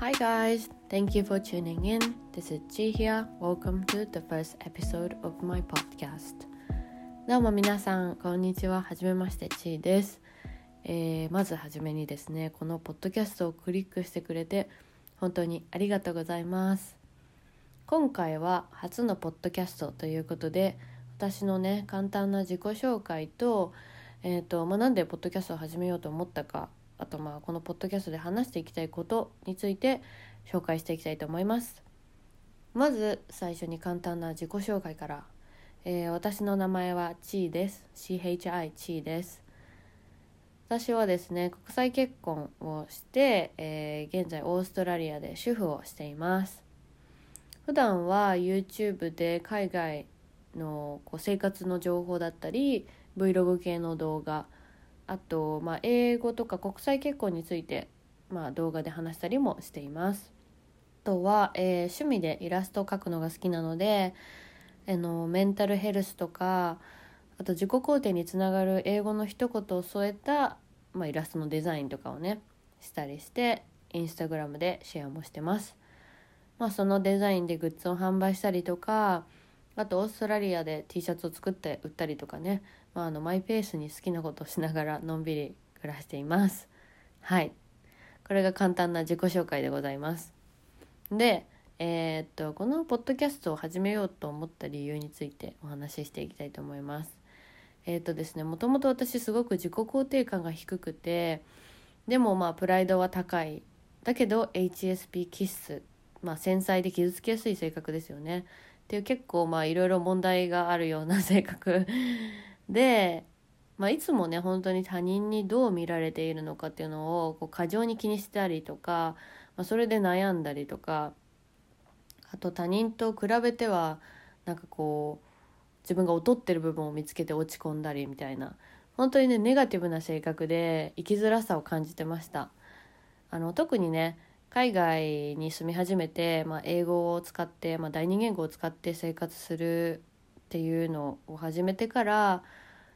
Hi guys, thank you for tuning in. This is Chi here. Welcome to the first episode of my podcast. どうも皆さん、こんにちは。はじめまして、ちーです、えー、まずはじめにですね、このポッドキャストをクリックしてくれて本当にありがとうございます。今回は初のポッドキャストということで、私のね、簡単な自己紹介と、えーとまあ、なんでポッドキャストを始めようと思ったかあとまあこのポッドキャストで話していきたいことについて紹介していきたいと思います。まず最初に簡単な自己紹介から、えー、私の名前はチーです。CHI チーです。私はですね国際結婚をして、えー、現在オーストラリアで主婦をしています。普段は YouTube で海外のこう生活の情報だったり Vlog 系の動画あと、まあ、英語とか国際結婚について、まあ、動画で話したりもしています。あとは、えー、趣味でイラストを描くのが好きなので、あのメンタルヘルスとかあと自己肯定につながる英語の一言を添えた、まあ、イラストのデザインとかをねしたりしてインスタグラムでシェアもしてます。まあ、そのデザインでグッズを販売したりとかあとオーストラリアで T シャツを作って売ったりとかねまあ、あのマイペースに好きなことをしながらのんびり暮らしています。はい。これが簡単な自己紹介でございます。でえー、っとこのポッドキャストを始めようと思った理由についてお話ししていきたいと思います。えー、っとですねもともと私すごく自己肯定感が低くてでもまあプライドは高い。だけど HSP 気質まあ繊細で傷つきやすい性格ですよね。っていう結構まあいろいろ問題があるような性格。で、まあ、いつもね本当に他人にどう見られているのかっていうのをこう過剰に気にしたりとか、まあ、それで悩んだりとかあと他人と比べてはなんかこう自分が劣ってる部分を見つけて落ち込んだりみたいな本当にねネガティブな性格で生きづらさを感じてました。あの特にね海外に住み始めて、まあ、英語を使って、まあ、第二言語を使って生活するっていうのを始めてから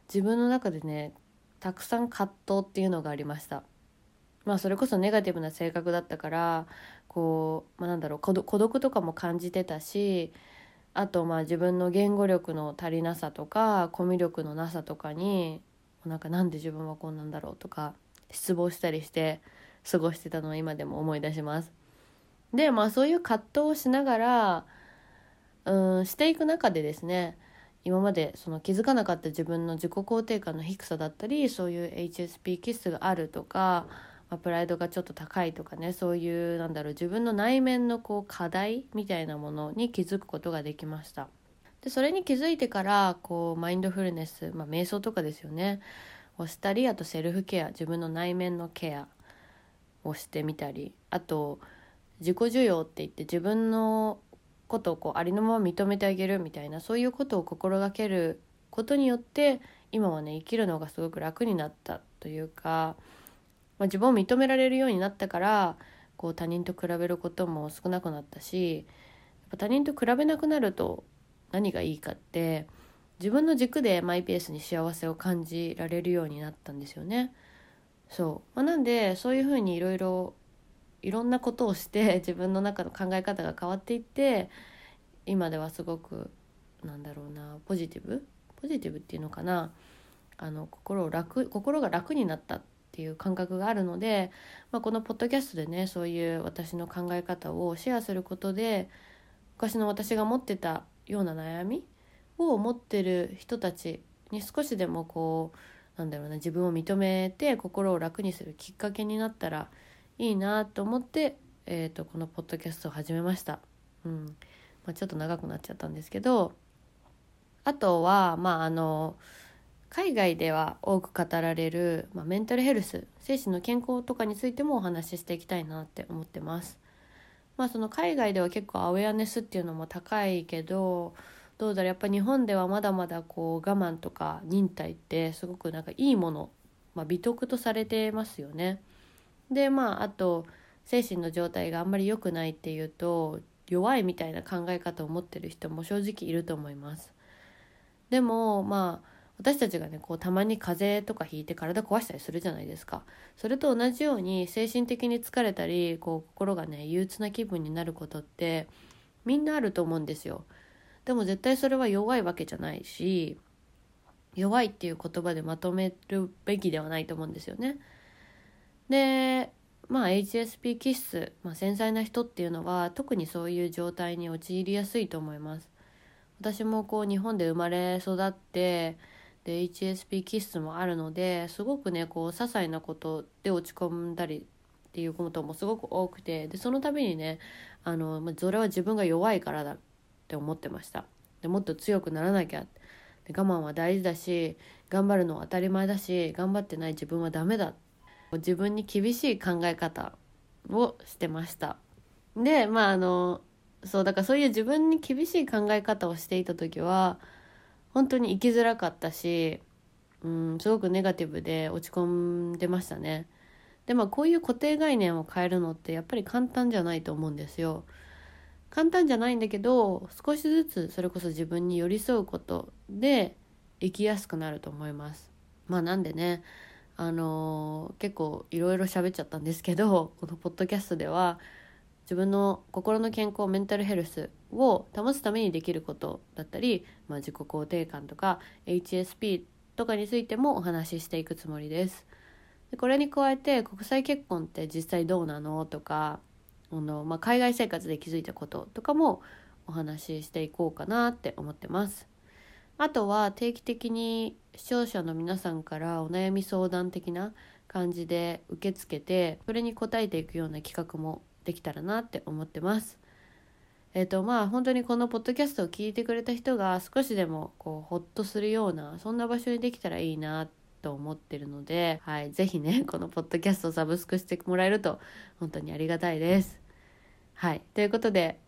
自分の中でねたくさん葛藤っていうのがありましたまあそれこそネガティブな性格だったからこう、まあ、なんだろう孤独とかも感じてたしあとまあ自分の言語力の足りなさとかコミュ力のなさとかになんかなんで自分はこんなんだろうとか失望したりして過ごしてたのを今でも思い出します。でまあそういう葛藤をしながらうんしていく中でですね今までその気づかなかった自分の自己肯定感の低さだったりそういう HSP 気質があるとか、まあ、プライドがちょっと高いとかねそういうなんだろう自分の内面のこう課題みたいなものに気づくことができました。でそれに気づいてからこうマインドフルネス、まあ、瞑想とかですよねをしたりあとセルフケア自分の内面のケアをしてみたりあと自己需要って言って自分のことをこうありのまま認めてあげるみたいなそういうことを心がけることによって今はね生きるのがすごく楽になったというか、まあ、自分を認められるようになったからこう他人と比べることも少なくなったしやっぱ他人と比べなくなると何がいいかって自分の軸でマイペースに幸せを感じられるようになったんですよね。そう、まあ、なんでそういうふうにいろいろいろんなことをして 自分の中の考え方が変わっていって今ではすごくなんだろうなポジティブ？ポジティブっていうのかな？あの心を楽心が楽になったっていう感覚があるので、まあ、このポッドキャストでねそういう私の考え方をシェアすることで昔の私が持ってたような悩みを持ってる人たちに少しでもこうなんだろうな自分を認めて心を楽にするきっかけになったらいいなと思って、えーと、このポッドキャストを始めました。うんまあ、ちょっと長くなっちゃったんですけどあとはまああの海外では多く語られる、まあ、メンタルヘルス精神の健康とかについてもお話ししていきたいなって思ってます。まあその海外では結構アウェアネスっていうのも高いけどどうだろうやっぱ日本ではまだまだこう我慢とか忍耐ってすごくなんかいいもの、まあ、美徳とされてますよね。でまああと精神の状態があんまり良くないっていうと弱いみたいな考え方を持ってる人も正直いると思います。でもまあ私たちがねこうたまに風邪とかひいて体壊したりするじゃないですか。それと同じように精神的に疲れたりこう心がね憂鬱な気分になることってみんなあると思うんですよ。でも絶対それは弱いわけじゃないし弱いっていう言葉でまとめるべきではないと思うんですよね。でまあ HSP 気質、まあ、繊細な人っていうのは特にそういう状態に陥りやすいと思います。私もこう日本で生まれ育ってで HSP 気質もあるのですごくねこう些細なことで落ち込んだりっていうこともすごく多くてでその度にねあのまあそれは自分が弱いからだって思ってました。でもっと強くならなきゃ。で我慢は大事だし頑張るのは当たり前だし頑張ってない自分はダメだ。っ自分に厳しい考え方をしてましたでまああのそうだからそういう自分に厳しい考え方をしていた時は本当に生きづらかったし、うん、すごくネガティブで落ち込んでましたね。でまあこういう固定概念を変えるのってやっぱり簡単じゃないと思うんですよ。簡単じゃないんだけど少しずつそれこそ自分に寄り添うことで生きやすくなると思います。まあなんでねあの、結構いろいろ喋っちゃったんですけど このポッドキャストでは自分の心の健康メンタルヘルスを保つためにできることだったり、まあ、自己肯定感とか HSP とかについてもお話ししていくつもりです。でこれに加えて国際結婚って実際どうなのとかあの、まあ、海外生活で気づいたこととかもお話ししていこうかなって思ってます。あとは定期的に視聴者の皆さんからお悩み相談的な感じで受け付けてそれに答えていくような企画もできたらなって思ってます。えっ、ー、とまあ本当にこのポッドキャストを聞いてくれた人が少しでもこうホッとするようなそんな場所にできたらいいなと思ってるので、はい、ぜひね このポッドキャストをサブスクしてもらえると本当にありがたいです。はいということで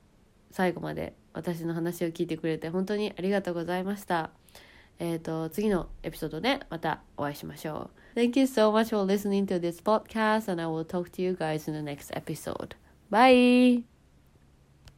最後まで私の話を聞いてくれて本当にありがとうございました。えっ、ー、と、次のエピソードでまたお会いしましょう。Thank you so much for listening to this podcast and I will talk to you guys in the next episode. Bye!